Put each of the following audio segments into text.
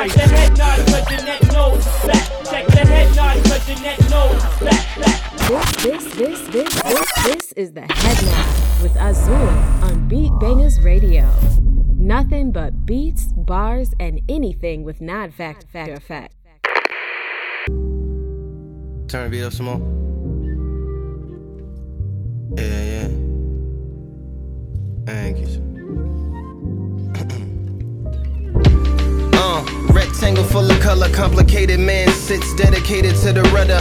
Check the head nod, cause your neck knows back. Check the head nod, cause your neck knows back, back. This, this, this, this, this, this is the Head Nod with Azul on Beat Bangaz Radio. Nothing but beats, bars, and anything with non fact, fact, or fact. Turn the beat up some more. Yeah, yeah. Thank you. Uh, rectangle full of color, complicated man sits dedicated to the rudder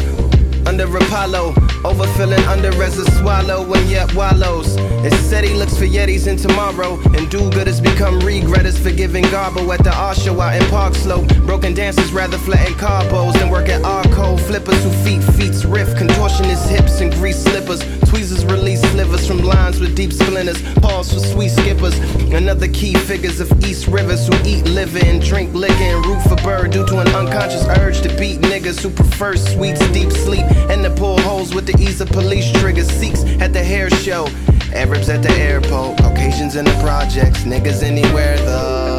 under Apollo. Overfilling under as a swallow and yet wallows. It said he looks for Yetis in tomorrow. And do good has become regret as forgiving garbo at the art show out in Park Slope. Broken dancers rather flatten carbos than work at Arco. Flippers who feet feet's riff. Contortionist hips and grease slippers. Tweezers release slivers from lines with deep splinters. Pause for sweet skippers. Another key figures of East Rivers who eat liver and drink liquor and root for bird due to an unconscious urge to beat niggas who prefer sweets, deep sleep, and to pull holes with the ease of police triggers. Sikhs at the hair show. Arabs at the airport, Caucasians in the projects, niggas anywhere though.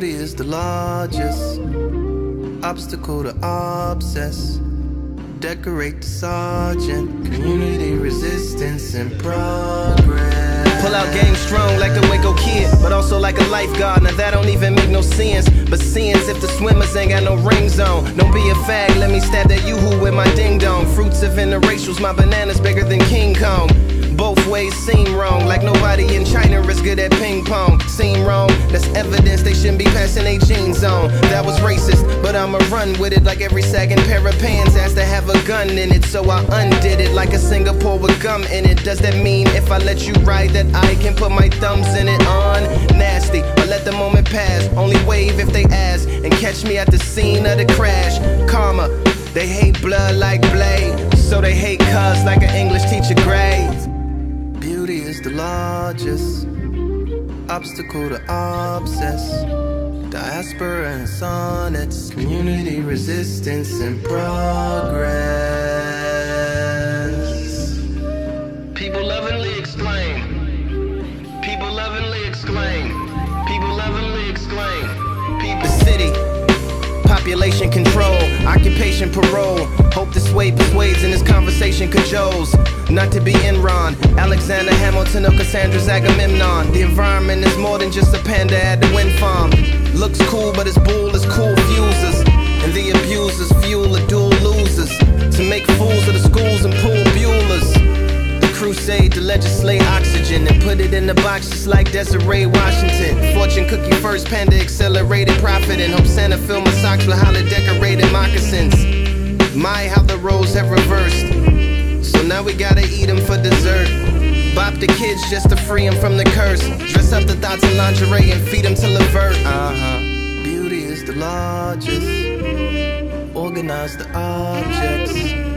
Beauty is the largest obstacle to obsess. Decorate the sergeant. Community resistance and progress. Pull out game strong like the Waco kid, but also like a lifeguard. Now that don't even make no sense. But seeing if the swimmers ain't got no rings on. Don't be a fag, let me stab that yoo-hoo with my ding dong. Fruits of interracials, my bananas bigger than King Kong. Both ways seem wrong, like nobody in China is good at ping pong. Seem wrong, that's evidence they shouldn't be passing their jeans on. That was racist, but I'ma run with it like every sagging pair of pants has to have a gun in it. So I undid it like a Singapore with gum in it. Does that mean if I let you ride that I can put my thumbs in it on? Nasty, but let the moment pass. Only wave if they ask and catch me at the scene of the crash. Karma, they hate blood like blade, so they hate cuz like an English teacher grades. Beauty is the largest obstacle to obsess. Diaspora and sonnets, community resistance and progress. People lovingly exclaim. Population control, occupation parole. Hope this way persuades and this conversation cajoles. Not to be Enron, Alexander Hamilton or Cassandra's Agamemnon. The environment is more than just a panda at the wind farm. Looks cool, but its bull is cool fuses. And the abusers fuel the dual losers. To make fools of the schools and pool Buellers. Crusade to legislate oxygen and put it in the box just like Desiree Washington. Fortune cookie first, panda accelerated profit and hope Santa fill my socks with holly decorated moccasins. My, how the roles have reversed. So now we gotta eat them for dessert. Bop the kids just to free them from the curse. Dress up the thoughts in lingerie and feed them to Levert. Uh huh. Beauty is the largest. Organize the objects.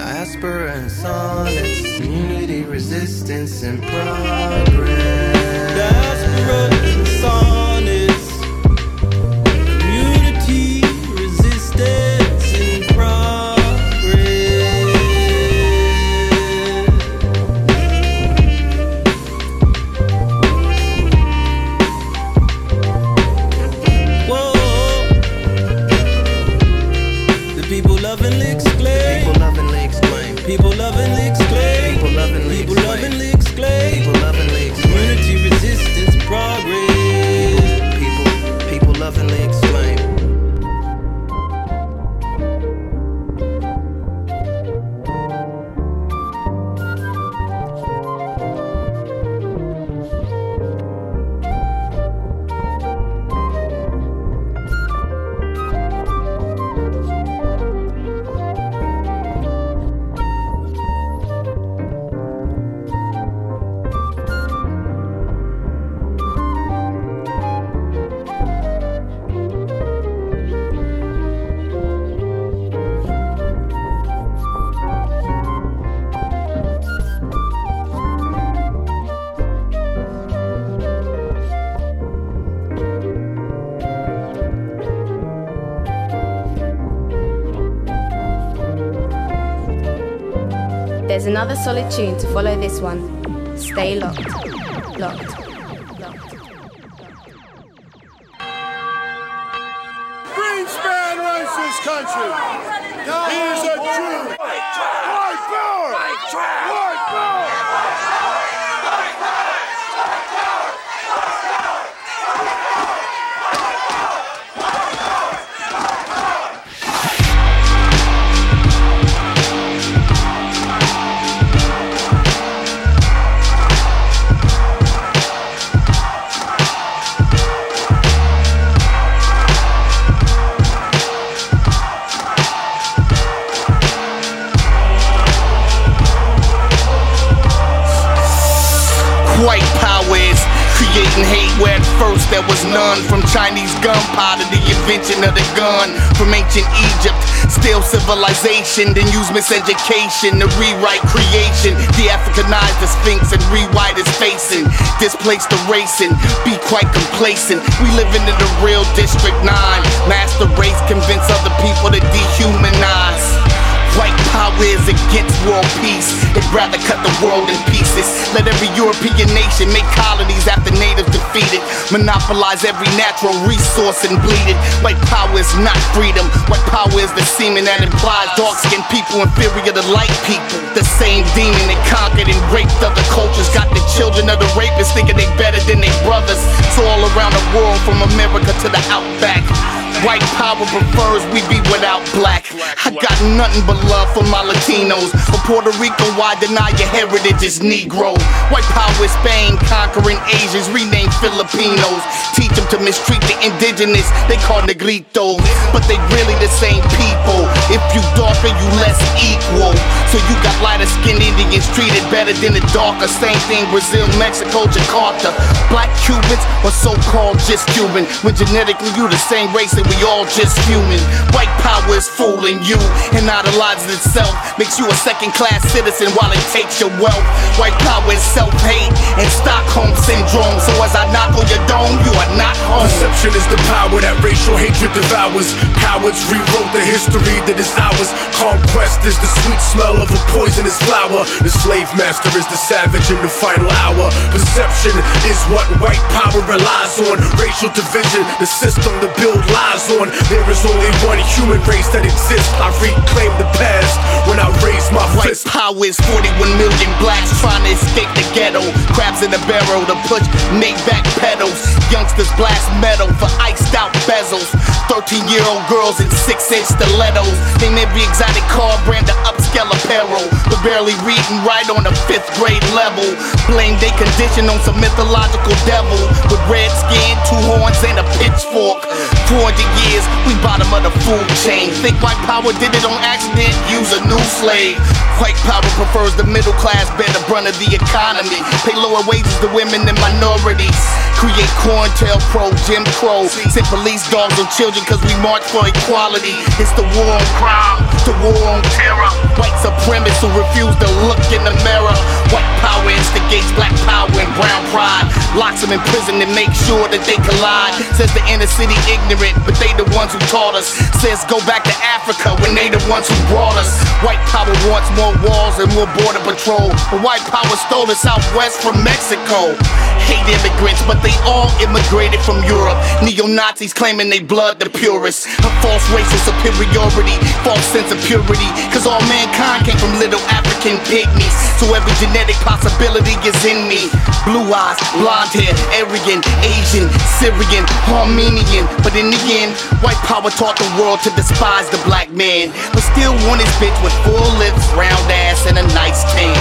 Diaspora and sonnets. Community resistance and progress. Diaspora another solid tune to follow this one. Stay locked. Invention of the gun. From ancient Egypt, still civilization. Then use miseducation to rewrite creation. De Africanize the Sphinx and rewrite its facing. Displace the racing, be quite complacent. We living in the real District 9. Master race convince other people to dehumanize. White power is against world peace. They'd rather cut the world in pieces. Let every European nation make colonies after natives defeated. Monopolize every natural resource and bleed it. White power is not freedom. White power is the semen that implies dark skinned people inferior to light people. The same demon that conquered and raped other cultures got the children of the rapists thinking they better than their brothers. So all around the world, from America to the outback. White power prefers we be without black. I got nothing but love for my Latinos. For Puerto Rico, why deny your heritage is Negro? White power is Spain, conquering Asians, rename Filipinos. Teach them to mistreat the indigenous, they call negritos. But they really the same people. If you darker, you less equal. So you got lighter skinned Indians treated better than the darker. Same thing, Brazil, Mexico, Jakarta. Black Cubans or so called just Cuban. When genetically you the same race and we all just human. White power is fooling you and idolizes itself. Makes you a second class citizen while it takes your wealth. White power is self hate and Stockholm syndrome. So as I knock on your dome, you are not home. Perception is the power that racial hatred devours. Cowards rewrote the history that is ours. Conquest is the sweet smell of a poisonous flower. The slave master is the savage in the final hour. Perception is what white power relies on. Racial division, the system to build lies on. There is only one human race that exists. I reclaim the past when I raise my White fist. power is 41 million blacks trying to escape the ghetto. Crabs in the barrel to push make back pedals. Youngsters blast metal for iced out bezels. 13 year old girls in 6 inch stilettos. Name every exotic car brand of upscale apparel. But barely reading right on a fifth grade level. Blame they condition on some mythological devil. With red skin, two horns, and a pitchfork. 400 years, we bottom of the food chain. Think white power did it on accident? Use a new slave. White power prefers the middle class bear the brunt of the economy. Pay lower wages to women and minorities. Create COINTEL pro Jim Crow. Send police dogs on children cause we march for equality. It's the war on crime, the war on terror. White supremacists who refuse to look in the mirror. White power instigates black power and brown pride. Locks them in prison and make sure that they collide. Says the inner city ignorant, but they the ones who taught us. Says go back to Africa when they the ones who brought us. White power wants more walls and more border patrol. But white power stole the Southwest from Mexico. Hate immigrants, but they all immigrated from Europe. Neo Nazis claiming they blood the purest. A false racial superiority, false sense of purity. Cause all mankind came from little African pygmies. So every genetic possibility is in me. Blue eyes, blonde hair, Aryan, Asian, Syrian, Armenian. But in the end, white power taught the world to despise the black man. But still want his bitch with full lips, round ass, and a nice tan.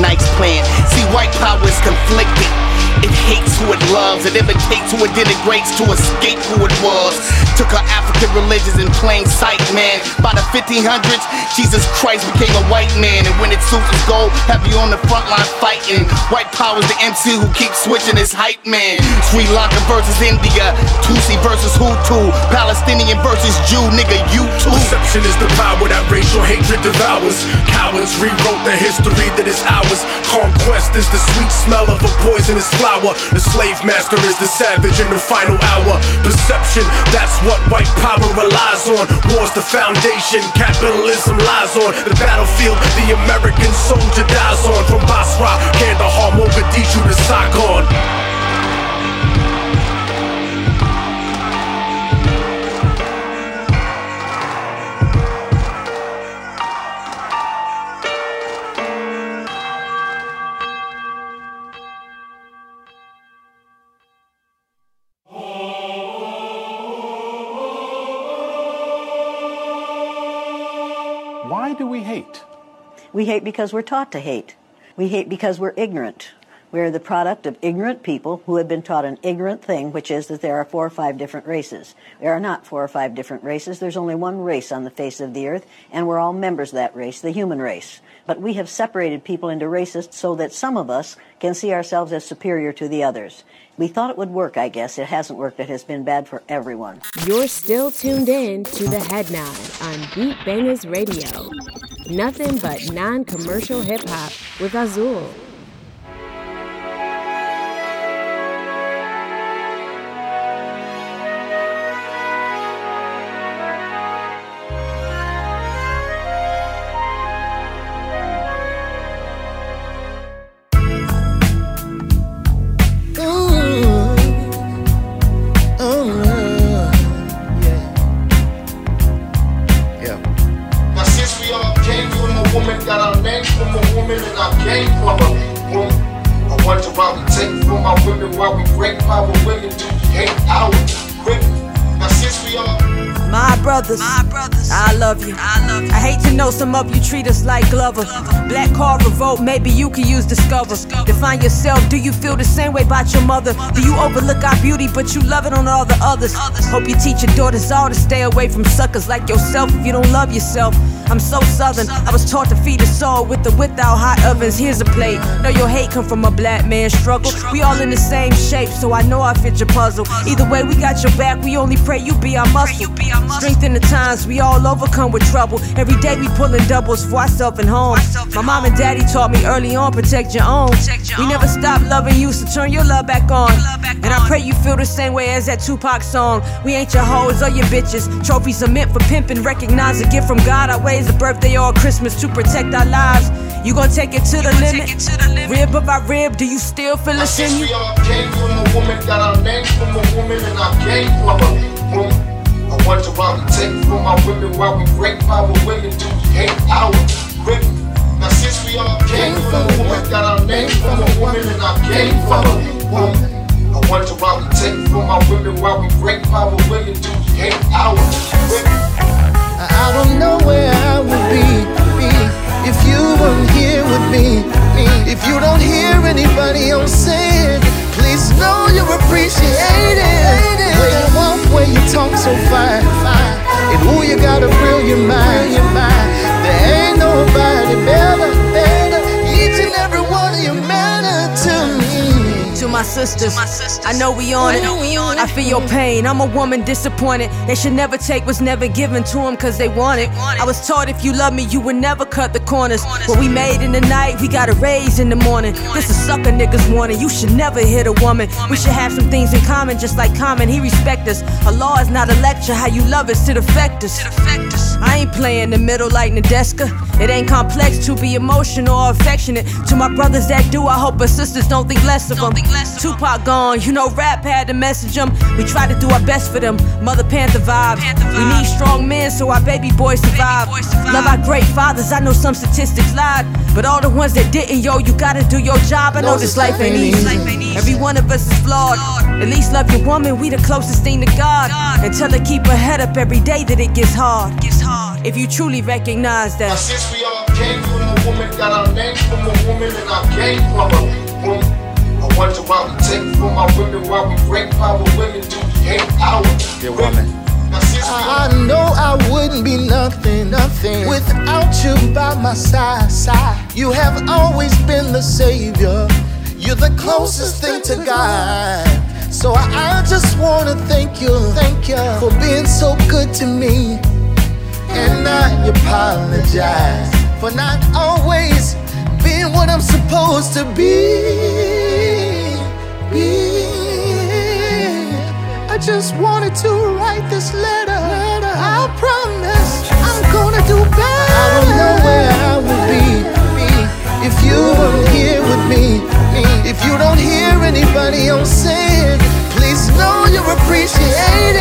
Nice plan. See, white power is conflicted. It hates who it loves, it imitates who it denigrates to escape who it was. Took our African religions in plain sight, man. By the 1500s, Jesus Christ became a white man, and when it suits his goal, have you on the front line fighting. White power's the MC who keeps switching his hype man. Sri Lanka versus India, Tutsi versus Hutu, Palestinian versus Jew, nigga, you too. Perception is the power that racial hatred devours. Cowards rewrote the history that is ours. Conquest is the sweet smell of a poisonous flower. The slave master is the savage in the final hour. Perception, that's what white power relies on. War's the foundation, capitalism lies on. The battlefield, the American soldier dies on. From Basra, Kandahar, Mogadishu to Saigon. We hate? We hate because we're taught to hate. We hate because we're ignorant. We are the product of ignorant people who have been taught an ignorant thing, which is that there are four or five different races. There are not four or five different races. There's only one race on the face of the earth, and we're all members of that race, the human race. But we have separated people into races so that some of us can see ourselves as superior to the others. We thought it would work, I guess. It hasn't worked. It has been bad for everyone. You're still tuned in to the Head Nod on Beat Bangaz Radio. Nothing but non commercial hip hop with Azul. Like Black card revolt, maybe you can use Discover. Define yourself. Do you feel the same way about your mother? Do you overlook our beauty, but you love it on all the others? Hope you teach your daughters all to stay away from suckers like yourself if you don't love yourself. I'm so southern. I was taught to feed a soul with or without hot ovens. Here's a plate. Know your hate come from a black man's struggle. We all in the same shape, so I know I fit your puzzle. Either way, we got your back. We only pray you be our muscle. Strength in the times we all overcome with trouble. Every day we pulling doubles for ourselves and home. My mom and daddy taught me early on protect your own. We never stop loving you, so turn your love back on. And I pray you feel the same way as that Tupac song. We ain't your hoes or your bitches. Trophies are meant for pimping. Recognize a gift from God. I ways a birthday or Christmas to protect our lives. You gon' take it to the limit. Rib of our rib, do you still feel us since we all came from a woman, got our names from a woman, and I came from a woman. I wonder why we take from our women, why we break our women, do we hate our women? Now since we all came from a woman, got our names from a woman, and I came from a woman. I wonder why we take from our women, why we break our women, do we hate our women? I don't know where I would be, if you weren't here with me. If you don't hear anybody else say it, please know you're appreciated. You walk, you talk so fine. And you got a brilliant mind. There ain't nobody better, my sisters, I know we on it. I feel your pain. I'm a woman disappointed. They should never take what's never given to them cause they want it. I was taught if you love me, you would never cut the corners. What we made in the night, we got a raise in the morning. This is sucker niggas warning. You should never hit a woman. We should have some things in common, just like common. He respect us. A law is not a lecture. How you love us, it affect us. I ain't playing the middle like Nadeska. It ain't complex to be emotional or affectionate. To my brothers that do, I hope our sisters don't think less of them. Tupac gone, you know rap had to message them. We try to do our best for them. Mother Panther vibe. We need strong men so our baby boys survive. Love our great fathers. I know some statistics lied, but all the ones that didn't, yo, you gotta do your job. I know this life ain't easy. Every one of us is flawed. At least love your woman. We the closest thing to God. And tell her keep her head up every day that it gets hard. If you truly recognize Now that. since we all came from a woman, got our names from a woman, and I came from a woman. I wonder why we take from our women, why we break our women, do hate our women? Now since we I I know I wouldn't be nothing, nothing without you by my side, side. You have always been the savior. You're the closest thing to God. So I, I just wanna thank you, thank you for being so good to me. And I apologize for not always being what I'm supposed to be. Be. I just wanted to write this letter. I promise I'm gonna do better. I don't know where I would be, if you weren't here with me. If you don't hear anybody else saying, please know you're appreciated.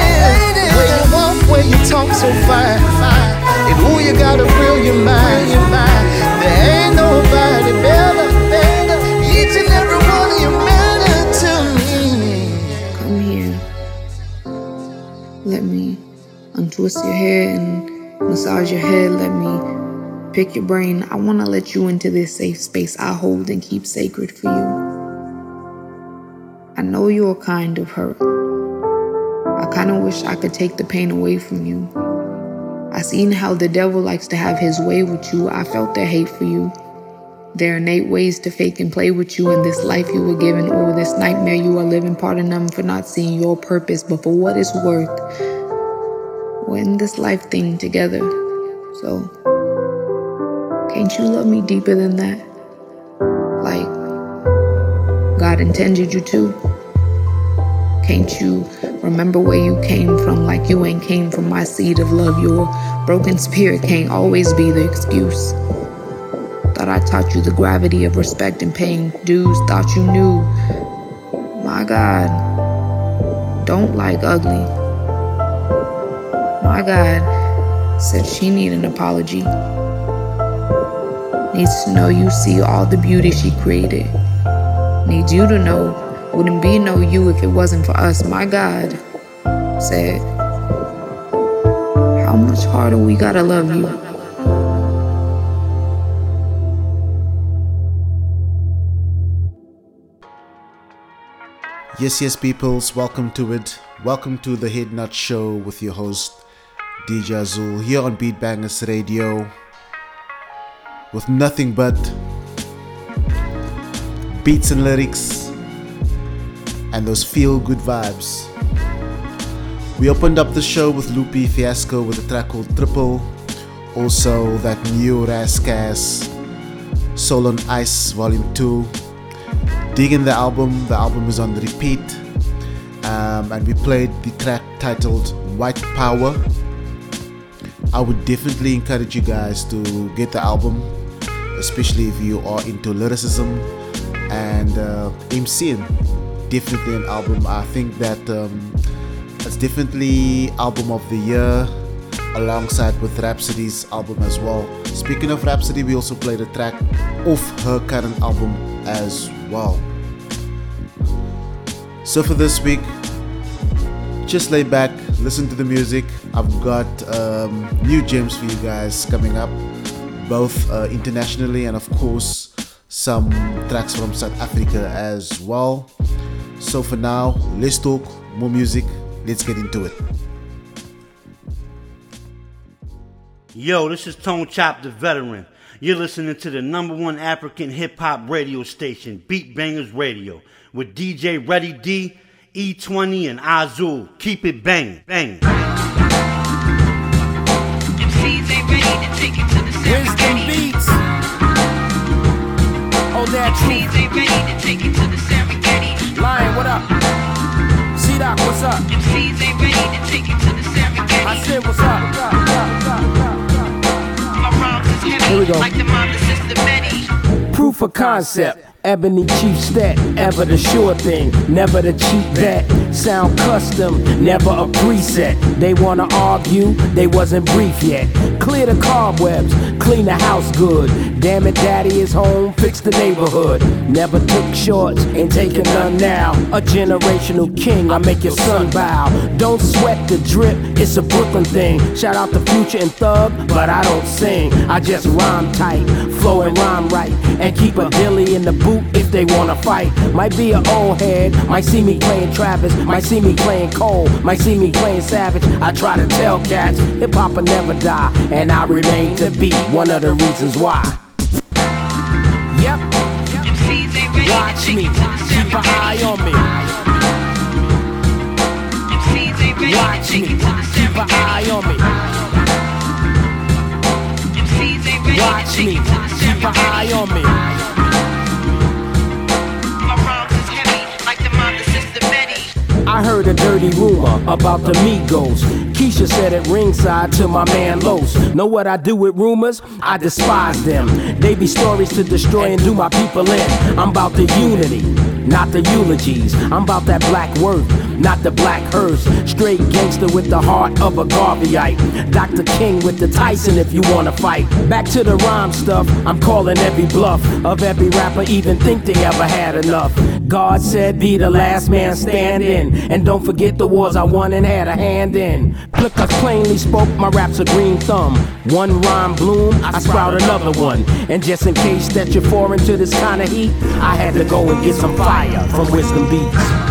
Where you walk, where you talk so fine, and who you gotta fill your mind. There ain't nobody better. Let me untwist your hair and massage your head. Let me pick your brain. I want to let you into this safe space I hold and keep sacred for you. I know you're kind of hurt. I kind of wish I could take the pain away from you. I seen how the devil likes to have his way with you. I felt the hate for you. There are innate ways to fake and play with you in this life you were given or this nightmare you are living. Pardon them for not seeing your purpose, but for what it's worth, we're in this life thing together. So, can't you love me deeper than that? Like, God intended you to? Can't you remember where you came from like you ain't came from my seed of love? Your broken spirit can't always be the excuse. Thought I taught you the gravity of respect and paying dues. Thought you knew. My God, don't like ugly. My God said she need an apology. Needs to know you see all the beauty she created. Needs you to know wouldn't be no you if it wasn't for us. My God said, How much harder we gotta love you? Yes, yes, peoples, welcome to it. Welcome to the Head Nod Show with your host, DJ Azul, here on Beat Bangaz Radio, with nothing but beats and lyrics and those feel good vibes. We opened up the show with Lupe Fiasco with a track called Cripple, also that new Ras Kass Soul on Ice Volume 2 digging the album. The album is on repeat, um, and we played the track titled White Power. I would definitely encourage you guys to get the album, especially if you are into lyricism and uh, MCing. Definitely an album. I think that um, it's definitely album of the year alongside with Rapsody's album as well. Speaking of Rhapsody, we also played a track off her current album as well. So for this week, just lay back, listen to the music. I've got um, new gems for you guys coming up, both uh, internationally and of course some tracks from South Africa as well. So for now, let's talk more music. Let's get into it. Yo, this is Tone Chop, the veteran. You're listening to the number one African hip hop radio station, Beat Bangaz Radio, with DJ Ready D, E20, and Azul. Keep it banging, banging. Wisdom Beats. Oh, that truth. Lion, what up? C-Doc, what's up? I said, what's up? What's up? What's up? What's up? Here we go. Proof of concept. Ebony chief stat, ever the sure thing, never the cheap bet. Sound custom, never a preset. They wanna argue, they wasn't brief yet. Clear the cobwebs, clean the house good. Damn it, daddy is home, fix the neighborhood. Never took shorts, ain't taking none now. A generational king, I make your son bow. Don't sweat the drip, it's a Brooklyn thing. Shout out to Future and Thug, but I don't sing. I just rhyme tight, flow and rhyme right, and keep a dilly in the boot if they wanna fight. Might be an old head, might see me playing Travis, might see me playing Cole, might see me playing Savage. I try to tell cats, hip hop will never die, and I remain to be one of the reasons why. Yep. Watch me, keep an eye on me. Watch me, keep an eye on me. Watch me, keep an eye on me. I heard a dirty rumor about the Migos. Keisha said it ringside to my man Los. Know what I do with rumors? I despise them. They be stories to destroy and do my people in. I'm about the unity, not the eulogies. I'm about that black worth, not the black hearse. Straight gangster with the heart of a Garveyite. Dr. King with the Tyson if you wanna fight. Back to the rhyme stuff, I'm calling every bluff of every rapper, even think they ever had enough. God said, be the last man standing. And don't forget the wars I won and had a hand in. Because plainly spoke, my rap's a green thumb. One rhyme bloom, I sprout another one. And just in case that you're foreign to this kind of heat, I had to go and get some fire from Wisdom Beats.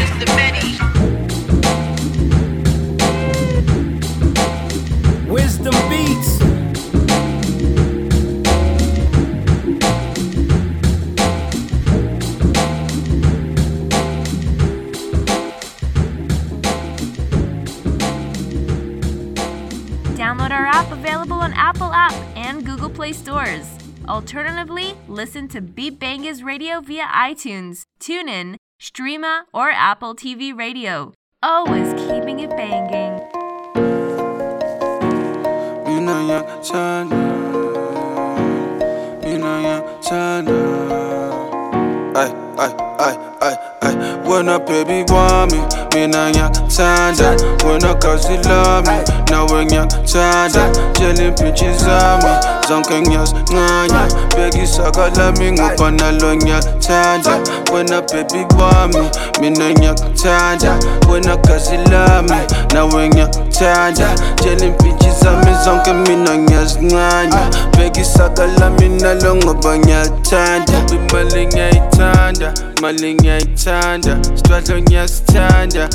Play stores. Alternatively, listen to Beat Bangaz Radio via iTunes, TuneIn, Streema, or Apple TV Radio. Always keeping it banging. Ay, ay, ay, ay, ay When a baby want me Mina ya tanda When a kazi love me Na when ya tanda Jelly bitches on me Zonke nyas nganya. Begi saka la mi Ngupana lo nya tanda When a baby want me Mina ya tanda When a kazi love me Na when ya tanda Jelly bitches on me Zonke mina ngiyazincanya Bekisaka lami nalo ngoba ngiyathanda. Imali ngiyayithanda Mali ngiyayithanda Sitwadlo ngiyasithanda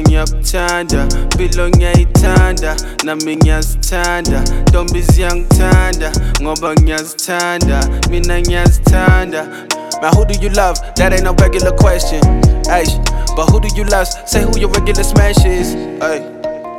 ngiyabuthanda Mpilo ngiyayithanda Nami ngiyazithanda Ntombi ziyangithanda Ngoba ngiyazithanda Mina ngiyazithanda Now who do you love? That ain't no regular question. Ay, but who do you love? Say who your regular smash is. Ay.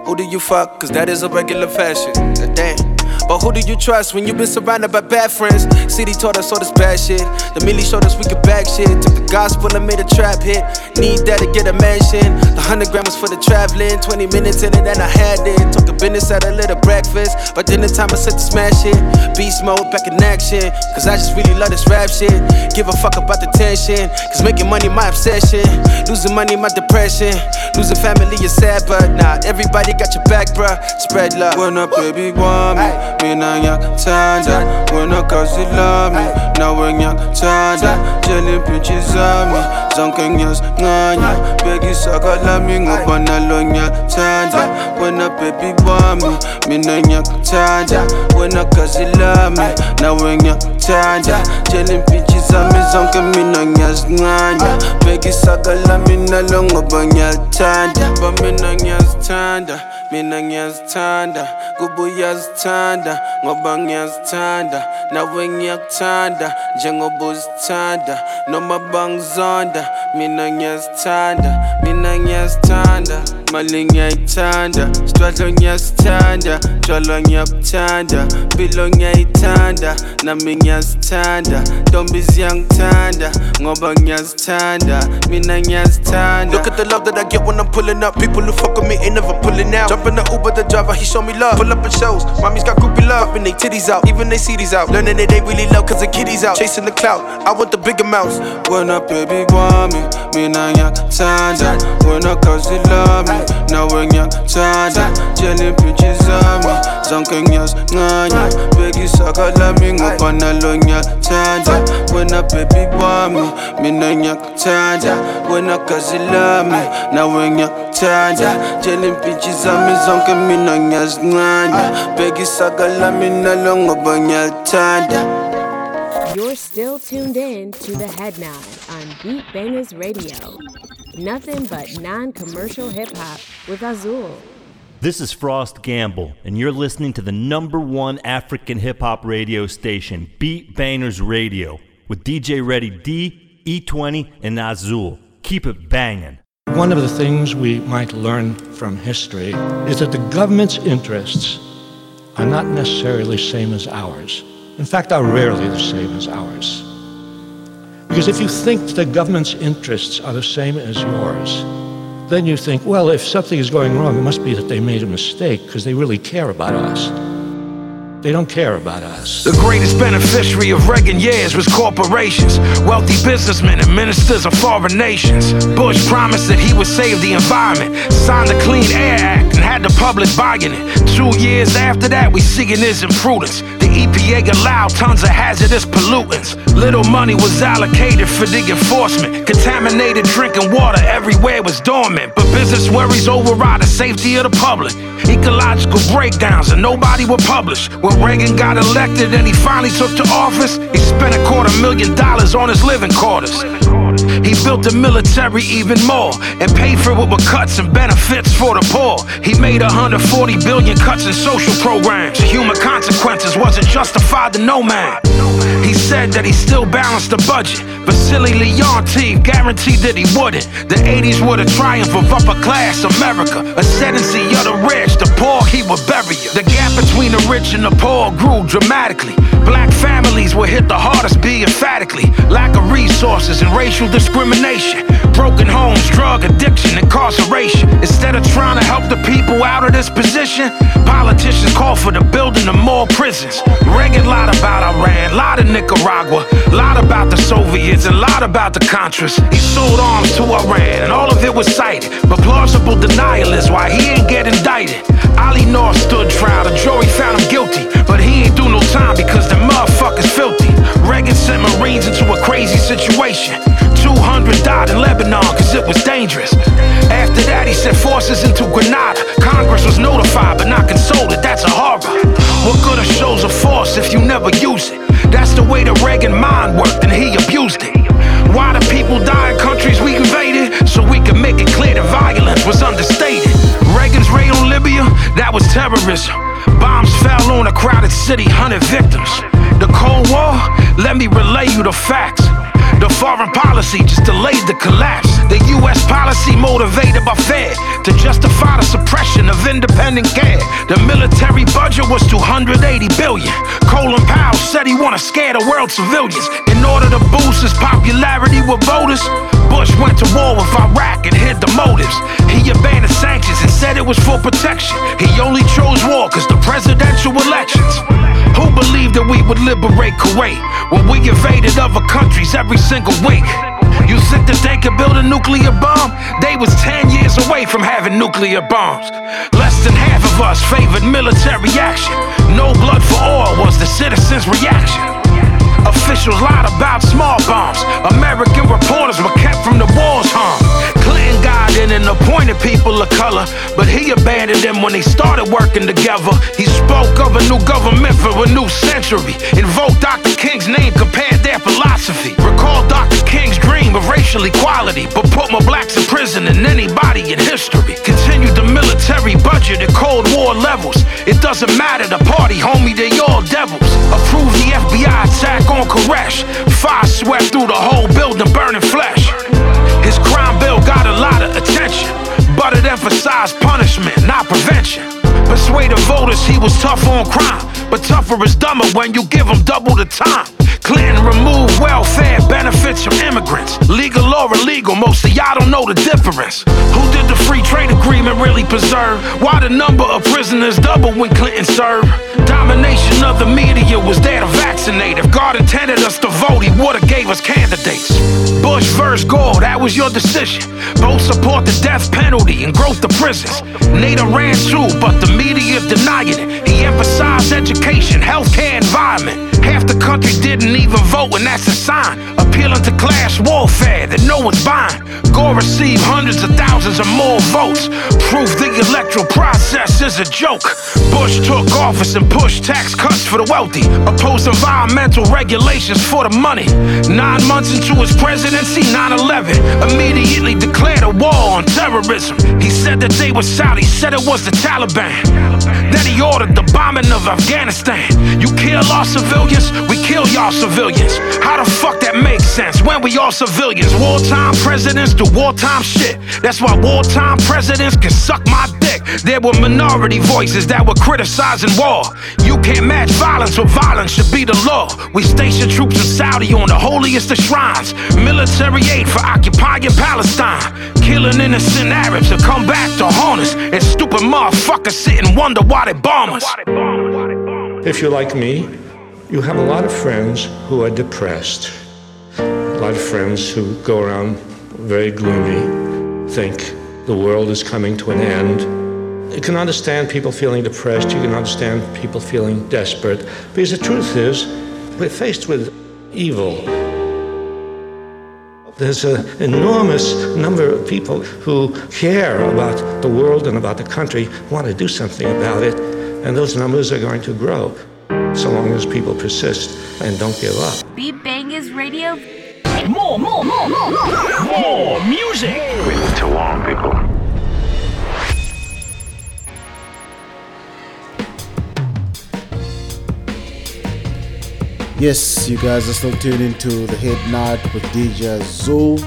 Who do you fuck? Cause that is a regular fashion. Damn. But who do you trust when you've been surrounded by bad friends? City taught us all this bad shit. The Millie showed us we could back shit. Took the gospel and made a trap hit. Need that to get a mansion. The hundred gram was for the traveling. 20 minutes in it and I had it. Took a business at a little breakfast. But dinner time I said to smash it. Beast mode back in action. Cause I just really love this rap shit. Give a fuck about the tension. Cause making money my obsession. Losing money my depression. Losing family is sad, but nah, everybody got your back, bruh. Spread love. When a baby want me, mina yakuthanda. When a kazi love me, nawe ngiyakuthanda. Jelly bitches on me, zonke ngiyazincanya. Bekisaka lami ngoba nalo ngiyathanda. When a baby want me, mina ngiyakuthanda. When a kazi love me, nawe ngiyakuthanda. Jelly bitches on me, zonke mina ngiyazincanya. Bekisaka lami nalo ngoba ngiyathanda. Ba mina ngiyazithanda, mina ngiyazithanda. Kuba uyazithanda, ngoba ngiyazithanda. Nawe ngiyakuthanda, njengoba uzithanda. Noma bangizonda, mina ngiyazithanda, mina ngiyazithanda. Mali ngiyayithanda, sitwadlo ngiyasithanda, tshwala ngiyabuthanda, mpilo ngiyayithanda, nami ngiyazithanda, ntombi ziyangithanda, ngoba ngiyazithanda, mina ngiyazithanda. Look at the love that I get when I'm pulling up. People who fuck with me ain't never pulling out. Jump in the Uber, the driver, he show me love. Pull up in shows, mommy's got groupie love. Popping they titties out, even they CDs out. Learning that they really love cause the kitties out. Chasing the clout, I want the big amounts. When a baby want me, mina yakuthanda. When a kazi love me, nawe ngiyakuthanda. Jelly bitches on me, zonke ngiyazincanya. Bekisaka lami ngoba nalo ngiyathanda. When a baby want mina ngiyakuthanda. When a kazi love me, nawe ngiyakuthanda. Jelly bitches on me, zonke mina ngiyazincanya. Bekisaka lami nalo ngoba ngiyathanda. You're still tuned in to the Head Nod on Beat Bangaz Radio. Nothing but non commercial hip hop with Azul. This is Frost Gamble, and you're listening to the number one African hip hop radio station, Beat Bangaz Radio, with DJ Ready D, E20, and Azul. Keep it banging. One of the things we might learn from history is that the government's interests are not necessarily the same as ours. In fact, are rarely the same as ours. Because if you think the government's interests are the same as yours, then you think, well, if something is going wrong, it must be that they made a mistake because they really care about us. They don't care about us. The greatest beneficiary of Reagan years was corporations, wealthy businessmen, and ministers of foreign nations. Bush promised that he would save the environment, signed the Clean Air Act, and had the public buying it. Two years after that, we seeing his imprudence. EPA allowed tons of hazardous pollutants. Little money was allocated for the enforcement. Contaminated drinking water everywhere was dormant. But business worries override the safety of the public. Ecological breakdowns, and nobody would publish. When Reagan got elected and he finally took to office, he spent a quarter million dollars on his living quarters. He built the military even more and paid for it with cuts and benefits for the poor. He made 140 billion cuts in social programs. The human consequences wasn't justified to no man. He said that he still balanced the budget, but silly Leontine guaranteed that he wouldn't. The 80s were the triumph of upper class America, ascendancy of the rich, the poor he would bury you. The gap between the rich and the poor grew dramatically. Black families were hit the hardest, be emphatically. Lack of resources and racial discrimination. Broken homes, drug addiction, incarceration. Instead of trying to help the people out of this position, politicians call for the building of more prisons. Reagan lied about Iran, lied to Nicaragua, lied about the Soviets, and lied about the Contras. He sold arms to Iran, and all of it was cited. But plausible denial is why he ain't get indicted. Ollie North stood trial, the jury found him guilty, but he ain't do time because the motherfucker's filthy. Reagan sent Marines into a crazy situation. 200 died in Lebanon cause it was dangerous. After that, he sent forces into Grenada. Congress was notified but not consulted. That's a horror. What good are shows of force if you never use it? That's the way the Reagan mind worked and he abused it. Why do people die in countries we invaded? So we can make it clear that violence was understated. That was terrorism. Bombs fell on a crowded city, 100 victims. The Cold War, let me relay you the facts. The foreign policy just delayed the collapse. The US policy motivated by fear to justify the suppression of independent care. The military budget was 280 billion. Colin Powell said he wanna scare the world civilians. In order to boost his popularity with voters, Bush went to war with Iraq and hid the motives. He abandoned sanctions and said it was for protection. He only chose war cause the presidential elections. Who believed that we would liberate Kuwait when we invaded other countries every single week? You think that they could build a nuclear bomb? They was 10 years away from having nuclear bombs. Less than half of us favored military action. No blood for oil was the citizens' reaction. Officials lied about small bombs. American reporters were kept from the war's harm. And appointed people of color, but he abandoned them when they started working together. He spoke of a new government for a new century. Invoked Dr. King's name, compared their philosophy. Recall Dr. King's dream of racial equality, but put more blacks in prison than anybody in history. Continued the military budget at Cold War levels. It doesn't matter the party, homie, they all devils. Approve the FBI attack on Koresh. Fire swept through the whole building, burning flesh. His crime bill got a lot of attention, but it emphasized punishment, not prevention. Persuaded voters he was tough on crime, but tougher is dumber when you give him double the time. Clinton removed welfare benefits from immigrants. Legal or illegal, most of y'all don't know the difference. Who did the free trade agreement really preserve? Why the number of prisoners doubled when Clinton served? Domination of the media was there to vaccinate. If God intended us to vote, he would've gave us candidates. Bush versus Gore, that was your decision. Both support the death penalty and growth of prisons. Nader ran too, but the media denied it. He emphasized education, healthcare, environment. Half the country didn't even vote, and that's a sign. Appealing to class warfare that no one's buying. Gore received hundreds of thousands or more votes. Proof the electoral process is a joke. Bush took office and pushed tax cuts for the wealthy. Opposed environmental regulations for the money. Nine months into his presidency, 9 11, immediately declared a war on terrorism. He said that they were Saudi, said it was the Taliban. Then he ordered the bombing of Afghanistan. You kill our civilians, we kill y'all civilians. How the fuck that makes sense when we all civilians? Wartime presidents do wartime shit. That's why wartime presidents can suck my dick. There were minority voices that were criticizing war. You can't match violence with violence, should be the law. We station troops in Saudi on the holiest of shrines. Military aid for occupying Palestine. Killing innocent Arabs to come back to haunt us. And stupid motherfuckers sit and wonder why they bomb us. If you're like me, you have a lot of friends who are depressed. A lot of friends who go around very gloomy, think the world is coming to an end. You can understand people feeling depressed, you can understand people feeling desperate, because the truth is, we're faced with evil. There's an enormous number of people who care about the world and about the country, want to do something about it, and those numbers are going to grow so long as people persist and don't give up. Beat Bangaz Radio. More, more, more, more, more, more music. We need to warn people. Yes, you guys are still tuned into the Head Nod with DJ Azul.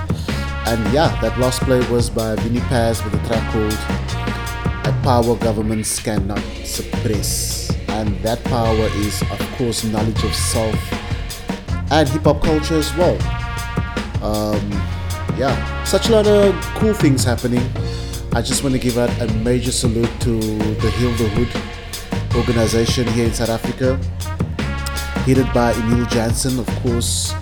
And yeah, that last play was by Vinny Paz with a track called A Power Governments Cannot Suppress. And that power is, of course, knowledge of self and hip hop culture as well. Um, yeah, such a lot of cool things happening. I just want to give out a major salute to the Heal the Hood organization here in South Africa headed by Emile Jansen, of course,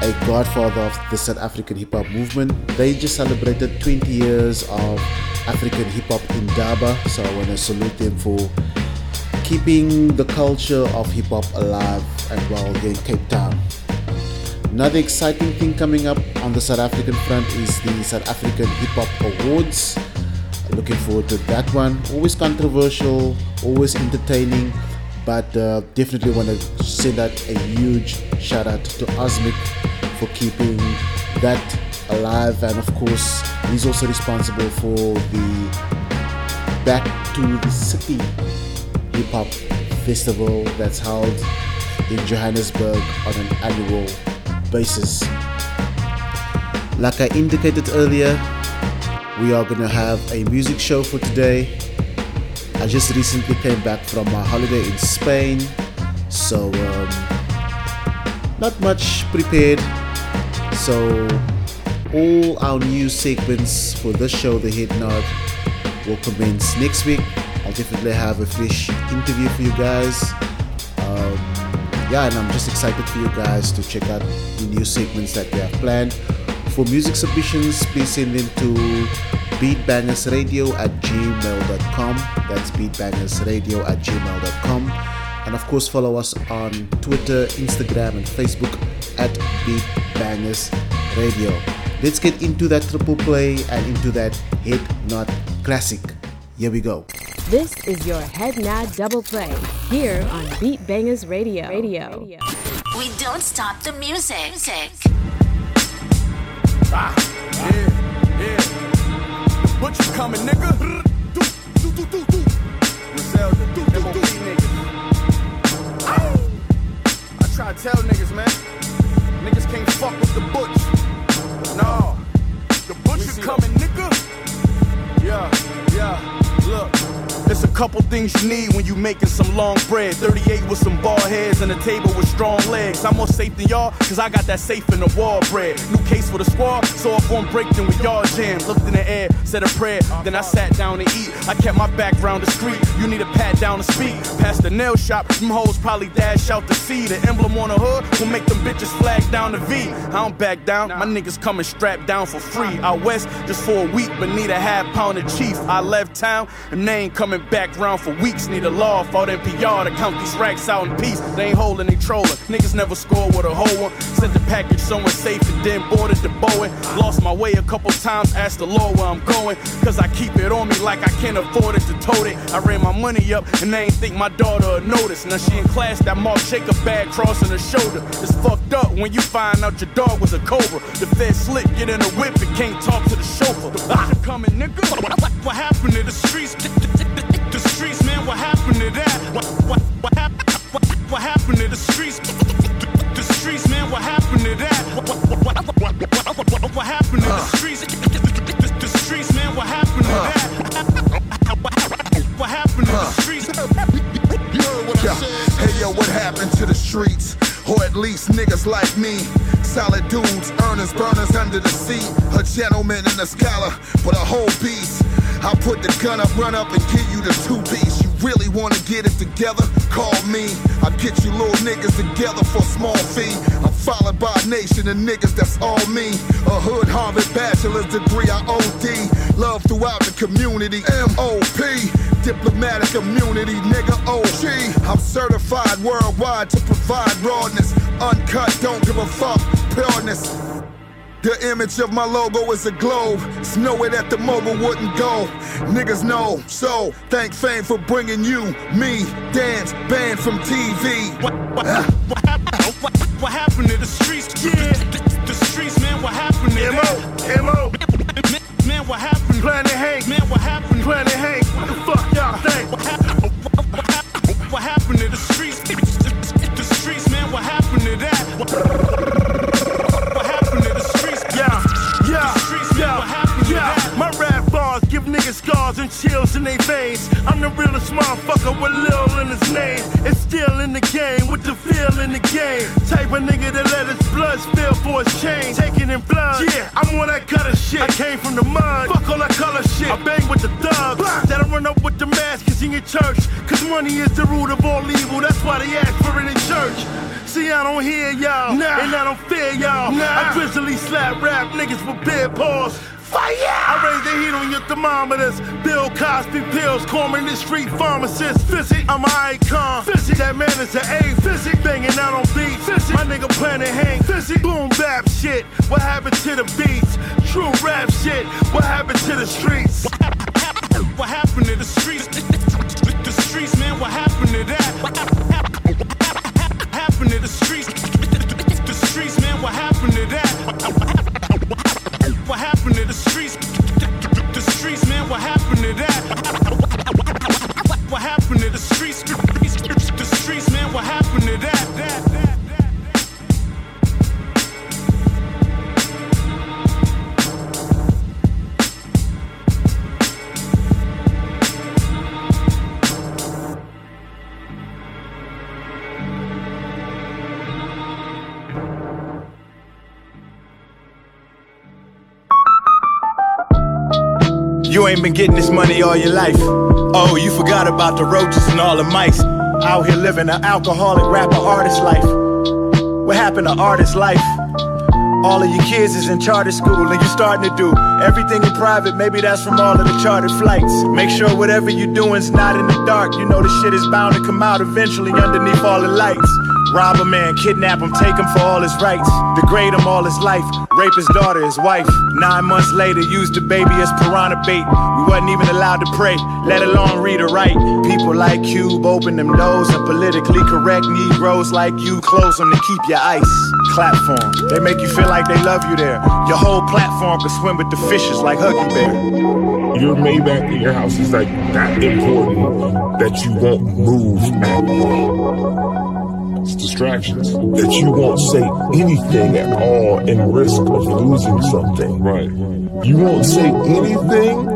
a godfather of the South African hip hop movement. They just celebrated 20 years of African hip hop in Daba, so I want to salute them for keeping the culture of hip hop alive and well here in Cape Town. Another exciting thing coming up on the South African front is the South African Hip Hop Awards. Looking forward to that one. Always controversial, always entertaining but uh, definitely want to send out a huge shout out to Osmic for keeping that alive and of course he's also responsible for the back to the city hip hop festival that's held in Johannesburg on an annual basis like I indicated earlier we are going to have a music show for today I just recently came back from my holiday in Spain, so um, not much prepared. So all our new segments for this show, The Head Nod, will commence next week. I'll definitely have a fresh interview for you guys. Um, yeah, and I'm just excited for you guys to check out the new segments that we have planned. For music submissions, please send them to beatbangazradio at gmail.com. That's beatbangazradio at gmail.com. And of course, follow us on Twitter, Instagram, and Facebook at Beatbangaz Radio. Let's get into that triple play and into that head nod classic. Here we go. This is your head nod double play here on Beat Bangaz Radio. Radio. We don't stop the music. music. Ah, yeah, yeah. Butcher coming, nigga. Do, do, do, do, do. Griselda, do, do, do. niggas. Ow! I try to tell niggas, man. Niggas can't fuck with the butch. No. The butcher coming, nigga. Yeah, yeah. Look. There's a couple things you need when you making some long bread. 38 with some bald heads and a table with strong legs. I'm more safe than y'all, cause I got that safe in the wall bread. New case for the squad, so if I won't break them with y'all jam. Looked in the air, said a prayer, then I sat down to eat. I kept my back round the street. You need a pat down to speak. Past the nail shop, them hoes probably dash out to see. The emblem on the hood will make them bitches flag down the V. I don't back down, my niggas coming strapped down for free. Out west, just for a week, but need a half pound of chief. I left town, and they ain't coming back round for weeks. Need a law for NPR to count these racks out in peace. They ain't holding, they trolling. Niggas never score with a whole one. Sent the package somewhere safe and then boarded the Boeing. Lost my way a couple times, asked the Lord where I'm going. Cause I keep it on me like I can't afford it to tote it. I ran my money up and they ain't think my daughter would notice. Now she in class, that Mark Jacob bag crossing her shoulder. It's fucked up when you find out your dog was a cobra. The fed slick, get in a whip and can't talk to the chauffeur. Ah, coming, nigga. What happened to the streets? The streets, man, what happened to that? What, what, what, happened, what, what happened to the streets? The streets, man, what happened to that? What, what, what, what, what, what, what happened to the streets? The, the streets, man, what happened to that? What happened to the streets? You heard what I said? Hey yo, what happened to the streets? Or at least niggas like me. Solid dudes, earners, burners under the seat. A gentleman in a scholar, but a whole beast. I put the gun up, run up, and give two piece. You really wanna get it together? Call me. I'll get you little niggas together for a small fee. I'm followed by a nation of niggas, that's all me. A hood Harvard bachelor's degree, I OD. Love throughout the community, MOP. Diplomatic immunity, nigga OG. I'm certified worldwide to provide rawness. Uncut, don't give a fuck, pureness. The image of my logo is a globe. It's nowhere that the mogul wouldn't go. Niggas know, so thank fame for bringing you, me, dance, banned from TV. What, what, what, happened, what, what happened to the streets? Yeah, the, the streets, man, what happened to M.O., M.O. Man, man, what happened? Planit Hank, Man, what happened? Planit Hank, what the fuck y'all think? Scars and chills in their veins. I'm the realest motherfucker with Lil in his name. It's still in the game with the feel in the game. Type of nigga that let his blood spill for his chain. Taking in blood. Yeah, I'm on that gutter shit. I came from the mud. Fuck all that color shit. I bang with the thugs. That I run up with the maskers in your church. Cause money is the root of all evil. That's why they ask for it in church. See, I don't hear y'all, Nah. and I don't fear y'all. Nah. I drizzly slap rap niggas with beer paws. Fire! I raise the heat on your thermometers. Bill Cosby pills, Corman the street pharmacist. Physic, I'm an icon. Physic, that man is an A. Physic, banging out on beats. Physic, my nigga Planit Hank. Physic, boom bap shit. What happened to the beats? True rap shit. What happened to the streets? What happened to the streets? The streets, man, what happened to that? What happened to the streets? The streets, man, what happened to that? What happened to the streets? The streets, man, what happened to that? What happened to the streets? The streets, man, what happened to that? that, that, You ain't been getting this money all your life. Oh, you forgot about the roaches and all the mice. Out here living an alcoholic rapper artist life. What happened to artist life? All of your kids is in charter school and you're starting to do everything in private. Maybe that's from all of the chartered flights. Make sure whatever you're doing's not in the dark. You know the shit is bound to come out eventually underneath all the lights. Rob a man, kidnap him, take him for all his rights. Degrade him all his life, rape his daughter, his wife. Nine months later, use the baby as piranha bait. We wasn't even allowed to pray, let alone read or write. People like Cube open them doors, and politically correct Negroes like you close them to keep your ice. Clap for 'em. They make you feel like they love you there. Your whole platform could swim with the fishes like Huggy Bear. Your Maybach in your house is like that important that you won't move at all. It's distractions. That you won't say anything at all in risk of losing something. Right. You won't say anything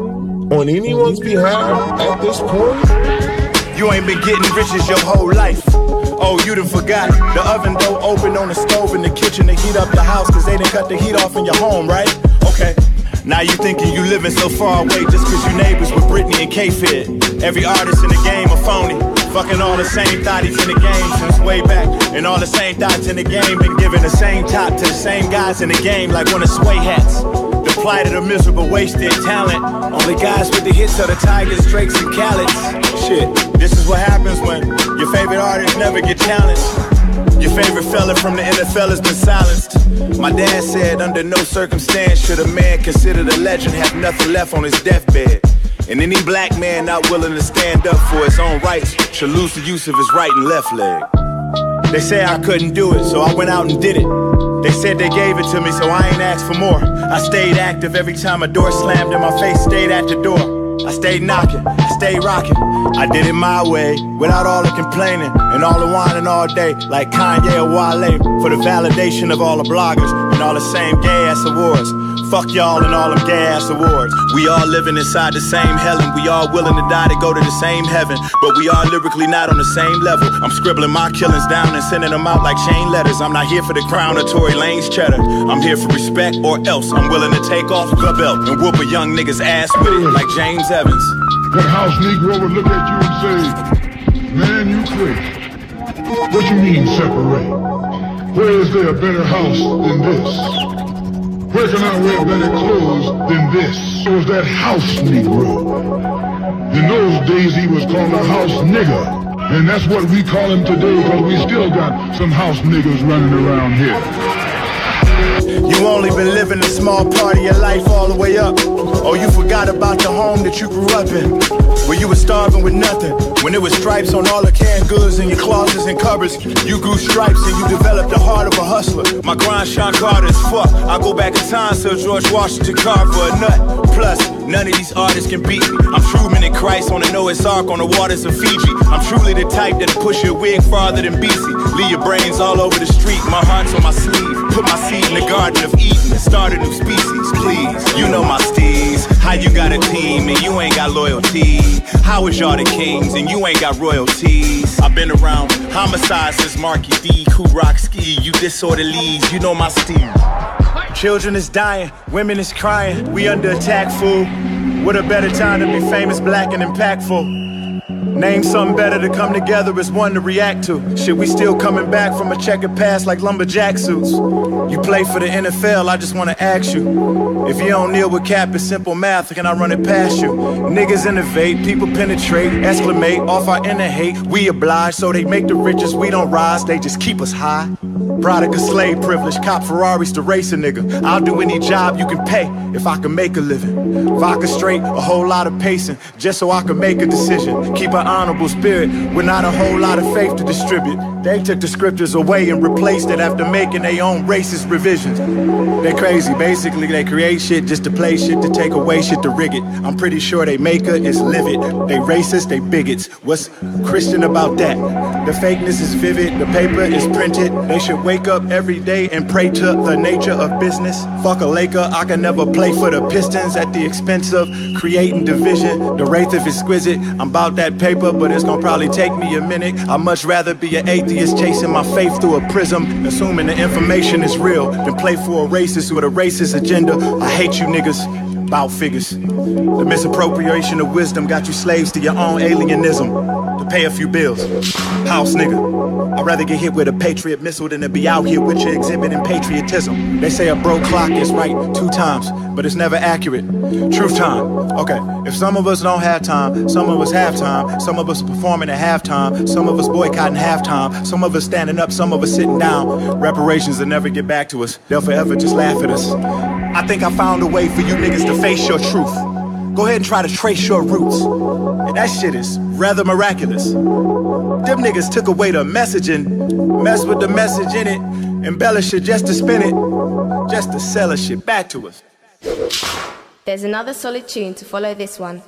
on anyone's behalf at this point. You ain't been getting riches your whole life. Oh, you done forgot. The oven door open on the stove in the kitchen to heat up the house cause they didn't cut the heat off in your home, right? Okay. Now you thinking you living so far away just cause you neighbors with Britney and K-Fed. Every artist in the game a phony. Fucking all the same thotties in the game since way back. And all the same thoughts in the game been giving the same top to the same guys in the game like one of sway hats. The plight of the miserable wasted talent. Only guys with the hits are the Tigers, Drakes, and Khaled's. Shit, this is what happens when your favorite artists never get challenged. Your favorite fella from the NFL has been silenced. My dad said, under no circumstance should a man considered a legend have nothing left on his deathbed. And any black man not willing to stand up for his own rights should lose the use of his right and left leg. They say I couldn't do it, so I went out and did it. They said they gave it to me, so I ain't asked for more. I stayed active every time a door slammed in my face, stayed at the door. I stayed knocking, I stayed rocking. I did it my way, without all the complaining and all the whining all day, like Kanye or Wale, for the validation of all the bloggers and all the same gay ass awards. Fuck y'all and all them gay ass awards. We all living inside the same hell and we all willing to die to go to the same heaven. But we all lyrically not on the same level. I'm scribbling my killings down and sending them out like chain letters. I'm not here for the crown or Tory Lanez cheddar. I'm here for respect or else I'm willing to take off the belt and whoop a young nigga's ass with it like James Evans. That house Negro would look at you and say, man, you crazy. What you mean separate? Where is there a better house than this? Where can I wear better clothes than this? So was that house Negro. In those days he was called a house nigger. And that's what we call him today because we still got some house niggers running around here. You only been living a small part of your life all the way up. Oh, you forgot about the home that you grew up in. Where you were starving with nothing. When there was stripes on all the canned goods in your closets and cupboards. You grew stripes and you developed the heart of a hustler. My grind shot hard as fuck. I go back in time so George Washington carved for a nut. Plus, none of these artists can beat me. I'm Truman and Christ on a Noah's Ark on the waters of Fiji. I'm truly the type that'll push your wig farther than BC. Leave your brains all over the street. My heart's on my sleeve. Put my seed in the garden of Eden start a new species, please. You know my steez. How you got a team and you ain't got loyalty? How is y'all the kings and you ain't got royalties? I've been around homicide since Markie Dee, Who Rock Ski. You disorderlies, you know my steez. Children is dying, women is crying. We under attack, fool. What a better time to be famous, black, and impactful. Name something better to come together as one to react to. Shit, we still coming back from a checkered past like lumberjack suits. You play for the NFL, I just wanna ask you. If you don't kneel with cap, it's simple math, can I run it past you? Niggas innovate, people penetrate, exclamate off our inner hate. We oblige, so they make the richest, we don't rise, they just keep us high. Product of slave privilege, cop Ferraris to race a nigga. I'll do any job you can pay if I can make a living. Vodka straight, a whole lot of pacing, just so I can make a decision. Keep an honorable spirit with not a whole lot of faith to distribute. They took the scriptures away and replaced it after making their own racist revisions. They crazy, basically they create shit just to play shit to take away shit to rig it. I'm pretty sure they maker is livid. They racist, they bigots. What's Christian about that? The fakeness is vivid, the paper is printed. They should wake up every day and pray to the nature of business. Fuck a Laker, I can never play for the Pistons at the expense of creating division. The wraith of exquisite, I'm about that paper, but it's gonna probably take me a minute. I'd much rather be an atheist chasing my faith through a prism, assuming the information is real, than play for a racist with a racist agenda. I hate you niggas. About figures. The misappropriation of wisdom got you slaves to your own alienism pay a few bills. House nigga. I'd rather get hit with a patriot missile than to be out here with you exhibiting patriotism. They say a broke clock is right two times, but it's never accurate. Truth time. Okay, if some of us don't have time, some of us have time, some of us performing at halftime, some of us boycotting halftime, some of us standing up, some of us sitting down. Reparations will never get back to us. They'll forever just laugh at us. I think I found a way for you niggas to face your truth. Go ahead and try to trace your roots. And that shit is rather miraculous. Them niggas took away the message and messed with the message in it, embellish it just to spin it, just to sell a shit back to us. There's another solid tune to follow this one.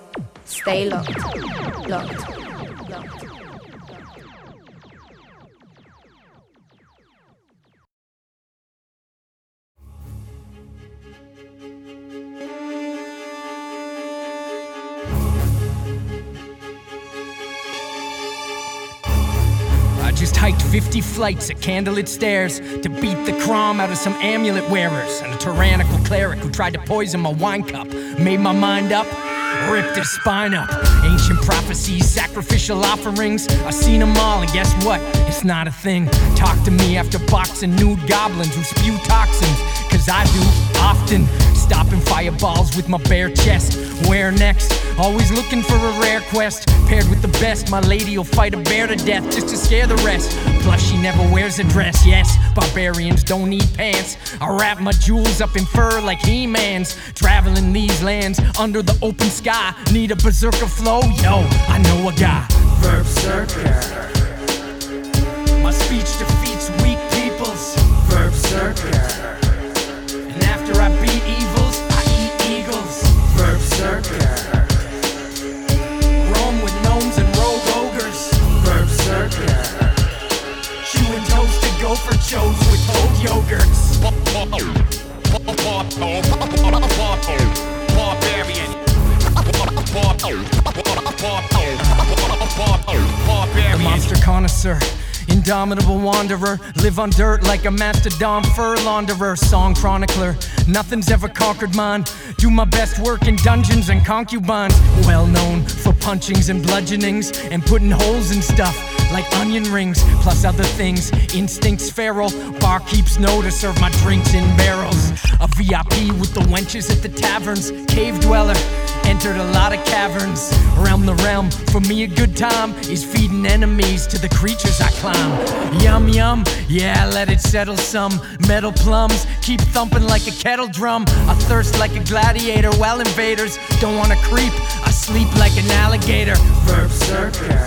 Stay locked. Locked. Just hiked 50 flights of candlelit stairs to beat the crom out of some amulet wearers and a tyrannical cleric who tried to poison my wine cup. Made my mind up, ripped his spine up. Ancient prophecies, sacrificial offerings. I've seen them all, and guess what? It's not a thing. Talk to me after boxing nude goblins who spew toxins. Cause I do often stopping fireballs with my bare chest. Where next? Always looking for a rare quest. Paired with the best, my lady will fight a bear to death just to scare the rest. Plus, she never wears a dress. Yes, barbarians don't need pants. I wrap my jewels up in fur like He Man's. Traveling these lands under the open sky. Need a berserker flow? Yo, I know a guy. Verb. My speech defeats weak peoples. Verb. Toasted with old yogurts. The monster connoisseur. Indomitable wanderer, live on dirt like a mastodon fur launderer, song chronicler. Nothing's ever conquered mine. Do my best work in dungeons and concubines. Well known for punchings and bludgeonings and putting holes in stuff like onion rings, plus other things. Instincts feral, barkeeps no to serve my drinks in barrels. A VIP with the wenches at the taverns, cave dweller. Entered a lot of caverns around the realm. For me, a good time is feeding enemies to the creatures I climb. Yum yum, yeah, let it settle some. Metal plums keep thumping like a kettle drum. I thirst like a gladiator while invaders don't wanna creep. I sleep like an alligator. Verb Berserker.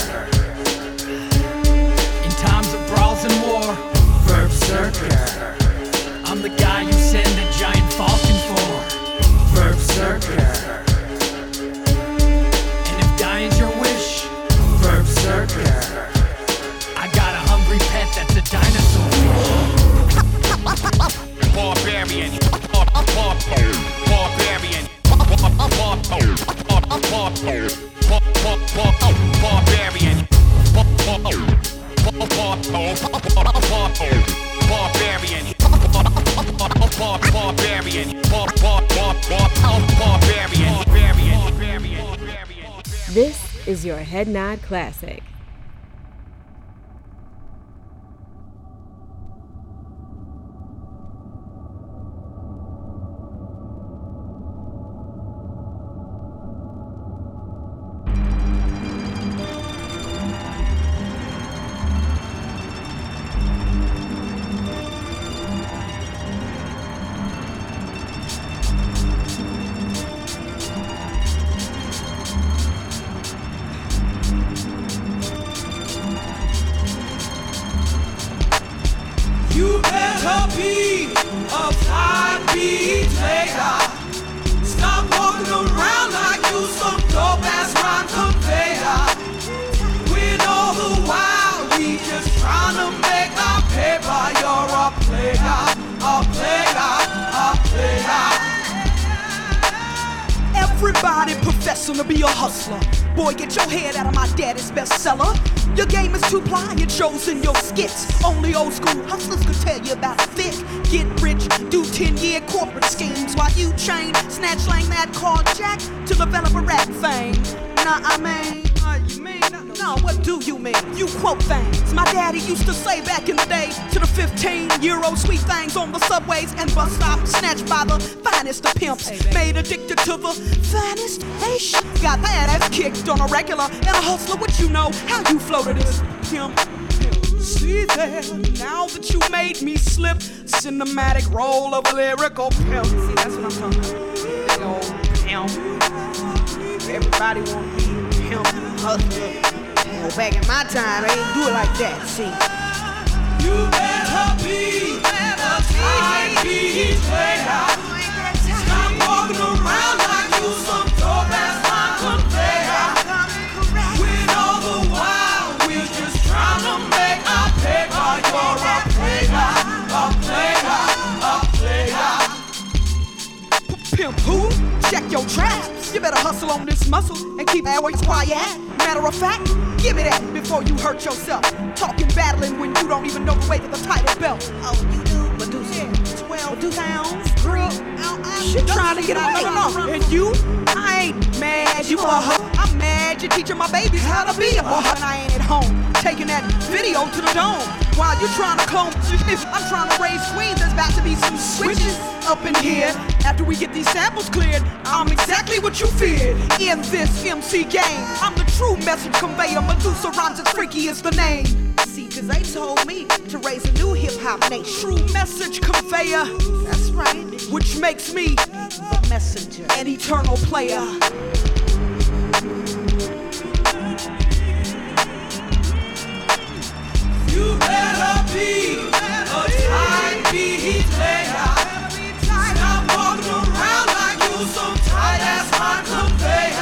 Your Head Nod Classic. Old school hustlers could tell you about thick. Get rich, do 10 year corporate schemes while you chain, snatch slang that called Jack to develop a rap fame. Nah, I mean, uh, you mean? No, what do you mean? You quote things my daddy used to say back in the day to the 15 euro sweet things on the subways and bus stops, snatched by the finest of pimps, made addicted to the finest ish. Got that ass kicked on a regular and a hustler, what you know, how you floated this pimp. See there, now that you made me slip, cinematic role of a lyrical pimp. See, that's what I'm talking about. Big pimp. Everybody want to be pimp, hustler. Well, back in my time, I didn't do it like that. See. You better be a fly beat player. Stop walking around like you some Pimp who? Check your traps. You better hustle on this muscle and keep always quiet. Matter of fact, give me that before you hurt yourself. Talking battling when you don't even know the way to the title belt. Oh, you do? Medusa. 12 Medusa pounds. Girl, she trying to get away. And you? I ain't mad you a hoe. I'm mad you're teaching my babies how to be a hoe. And I ain't at home taking that video to the dome. While you trying to clone, I'm trying to raise queens. There's about to be some switches up in here. After we get these samples cleared, I'm exactly what you feared in this MC game. I'm the true message conveyor. Medusa rhymes freaky as the name. See, cause they told me to raise a new hip hop nation. True message conveyor. That's right. Which makes me the messenger, an eternal player. You better be a tight beat player. Stop walking around like you some tight ass mind conveyor.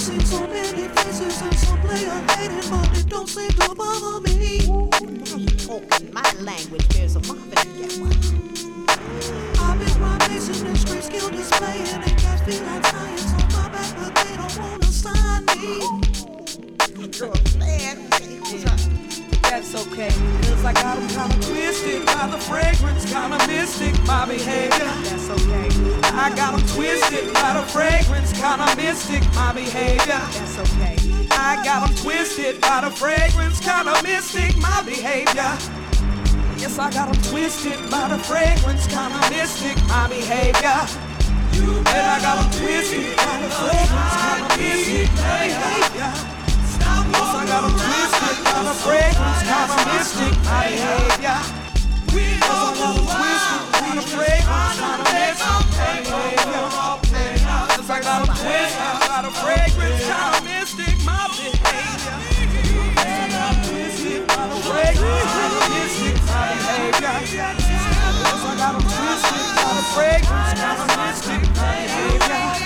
Seen so many faces, and some player hating, but it don't seem to bother me. Talking my language, there's a get one. I've been my nation in straight skill displaying, and cats feel like science on my back, but they don't wanna sign me. That's okay, cause I got 'em kinda twisted by the fragrance, kinda mystic, my behavior. That's okay. I got 'em twisted by the fragrance, kinda mystic, my behavior. That's okay. I got 'em twisted by the fragrance, kinda mystic, my behavior. Yes, I got 'em twisted by the fragrance, kinda mystic, my behavior. You bet I got 'em twisted by the fragrance, kinda mystic, my behavior. Yes, I got 'em twisted the fragrance, kinda mystic, my behavior. Yes, I got 'em twisted the fragrance, kinda mystic, my behavior. Yes, I got 'em twisted the fragrance, kinda mystic, my behavior. Yes, I got 'em twisted the fragrance, kinda mystic, my behavior. Yes, I got 'em twisted the fragrance, kinda mystic, my behavior.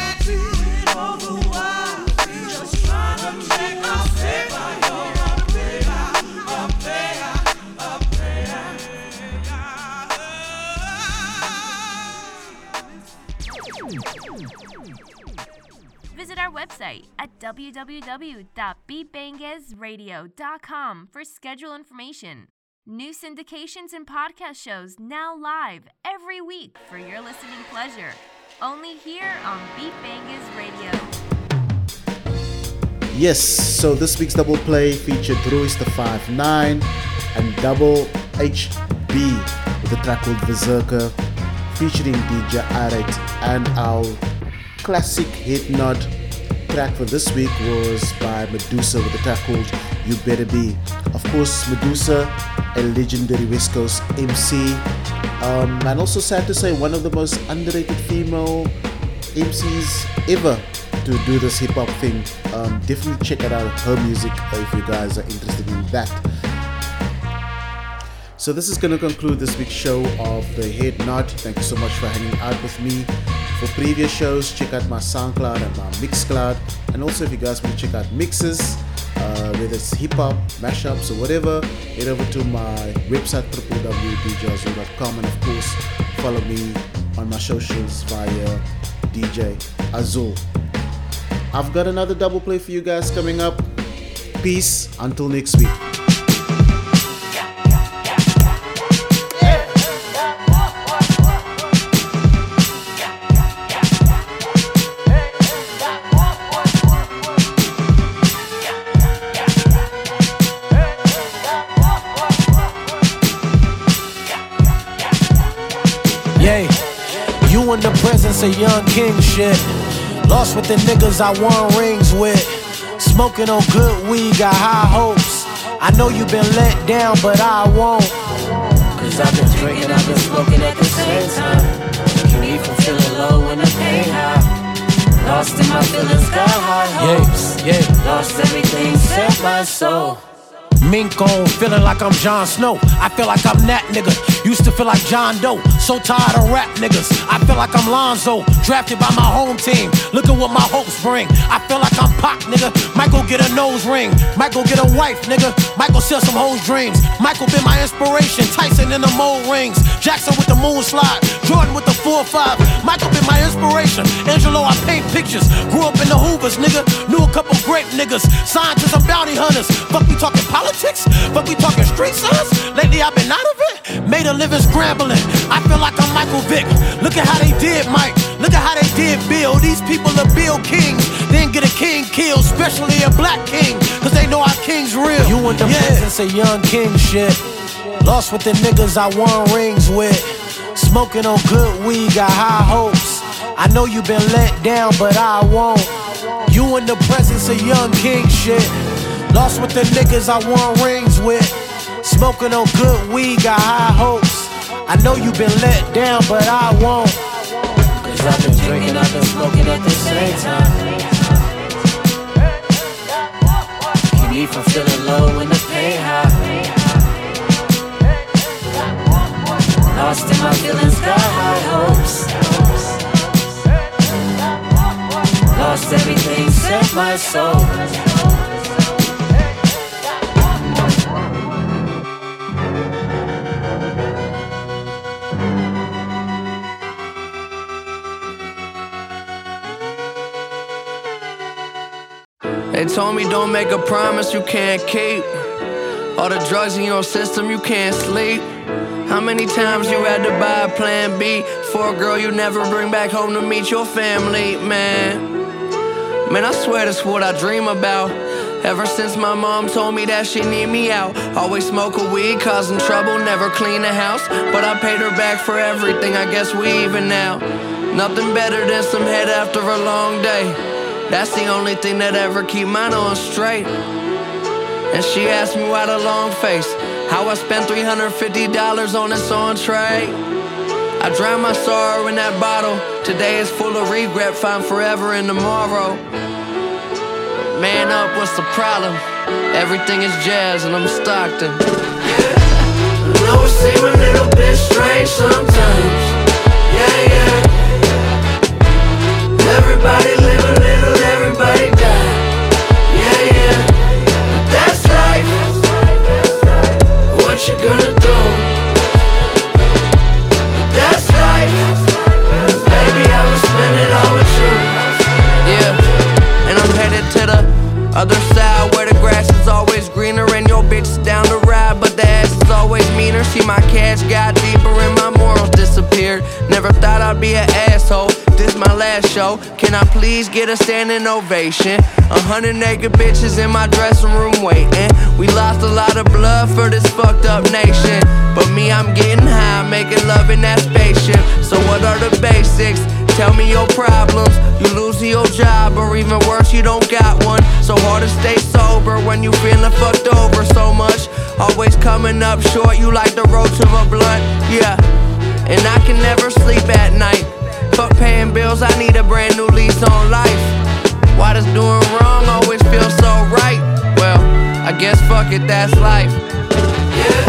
Website www.beatbangazradio.com for schedule information. New syndications and podcast shows now live every week for your listening pleasure. Only here on Beat Bangaz Radio. Yes, so this week's double play featured Royce Da 5'9 and Double HB with a track called Verbserker featuring DJ Irate and our classic head nod track for this week was by Medusa with a track called You Better Be. Of course, Medusa, a legendary West Coast MC, um, and also sad to say, one of the most underrated female MCs ever to do this hip hop thing. Um, definitely check out her music if you guys are interested in that. So this is going to conclude this week's show of the Head Nod. Thank you so much for hanging out with me. For previous shows, check out my SoundCloud and my Mixcloud. And also, if you guys want to check out mixes, uh, whether it's hip hop, mashups, or whatever, head over to my website www.djazul.com and of course, follow me on my socials via DJ Azul. I've got another double play for you guys coming up. Peace until next week. Yeah, you in the presence of young king shit. Lost with the niggas I won rings with. Smoking on good weed, got high hopes. I know you been let down, but I won't. Cause I've been drinking, I've been smoking at the same time. Keep me from feeling low when the pain high. Lost in my feelings, got high hopes. Yeah, yeah. Lost everything, set my soul. Mink on, feeling like I'm Jon Snow. I feel like I'm that nigga. Used to feel like John Doe. So tired of rap niggas. I feel like I'm Lonzo, drafted by my home team. Look at what my hopes bring. I feel like I'm Pac, nigga. Go get a nose ring. Go get a wife, nigga. Go sell some hoes dreams. Michael been my inspiration. Tyson in the mold rings. Jackson with the moon slide. Jordan with the 4-5. Michael been my inspiration. Angelo, I paint pictures. Grew up in the Hoovers, nigga. Knew a couple great niggas. Scientists and bounty hunters. Fuck we talking politics? Fuck we talking street signs? Lately I've been out of it. made a living scrambling. I feel like I'm Michael Vick. Look at how they did Mike. Look at how they did Bill. These people are Bill Kings. Then get a king killed, especially a black king. Cause they know our king's real. You in the yeah. presence of young king shit. Lost with the niggas I won rings with. Smoking on good weed, got high hopes. I know you been let down, but I won't. You in the presence of young king shit. Lost with the niggas I won rings with. Smoking on good weed, got high hopes. I know you been let down, but I won't. I've been drinking, I've been smoking at the same time. Keep me from feeling low when the pain high. Lost in my feelings, got high hopes. Lost everything, set my soul. Told me don't make a promise you can't keep. All the drugs in your system, you can't sleep. How many times you had to buy a plan B for a girl you never bring back home to meet your family, man? Man, I swear that's what I dream about. Ever since my mom told me that she need me out. Always smoke a weed, causing trouble, never clean the house. But I paid her back for everything, I guess we even now. Nothing better than some head after a long day. That's the only thing that ever keep mine on straight. And she asked me why the long face. How I spent $350 on this entree. I drown my sorrow in that bottle. Today is full of regret, find forever in tomorrow. Man up, what's the problem? Everything is jazz and I'm Stockton. Yeah. I know it seems a little bit strange sometimes. Yeah, yeah. Everybody the other side where the grass is always greener and your bitch down to ride, but the ass is always meaner. See, my cash got deeper and my morals disappeared. Never thought I'd be an asshole. Show. Can I please get a standing ovation? A hundred naked bitches in my dressing room waiting. We lost a lot of blood for this fucked up nation. But me, I'm getting high, making love in that spaceship. So what are the basics? Tell me your problems. You losing your job, or even worse, you don't got one. So hard to stay sober when you feeling fucked over so much. Always coming up short, you like the road to a blunt, yeah. And I can never sleep at night. Fuck paying bills, I need a brand new lease on life. Why does doing wrong always feel so right? Well, I guess fuck it, that's life. Yeah,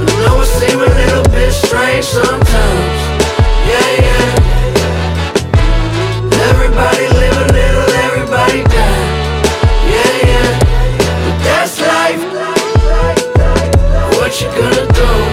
I know it seems a little bit strange sometimes. Yeah, yeah. Everybody live a little, everybody die. Yeah, yeah. But that's life. What you gonna do?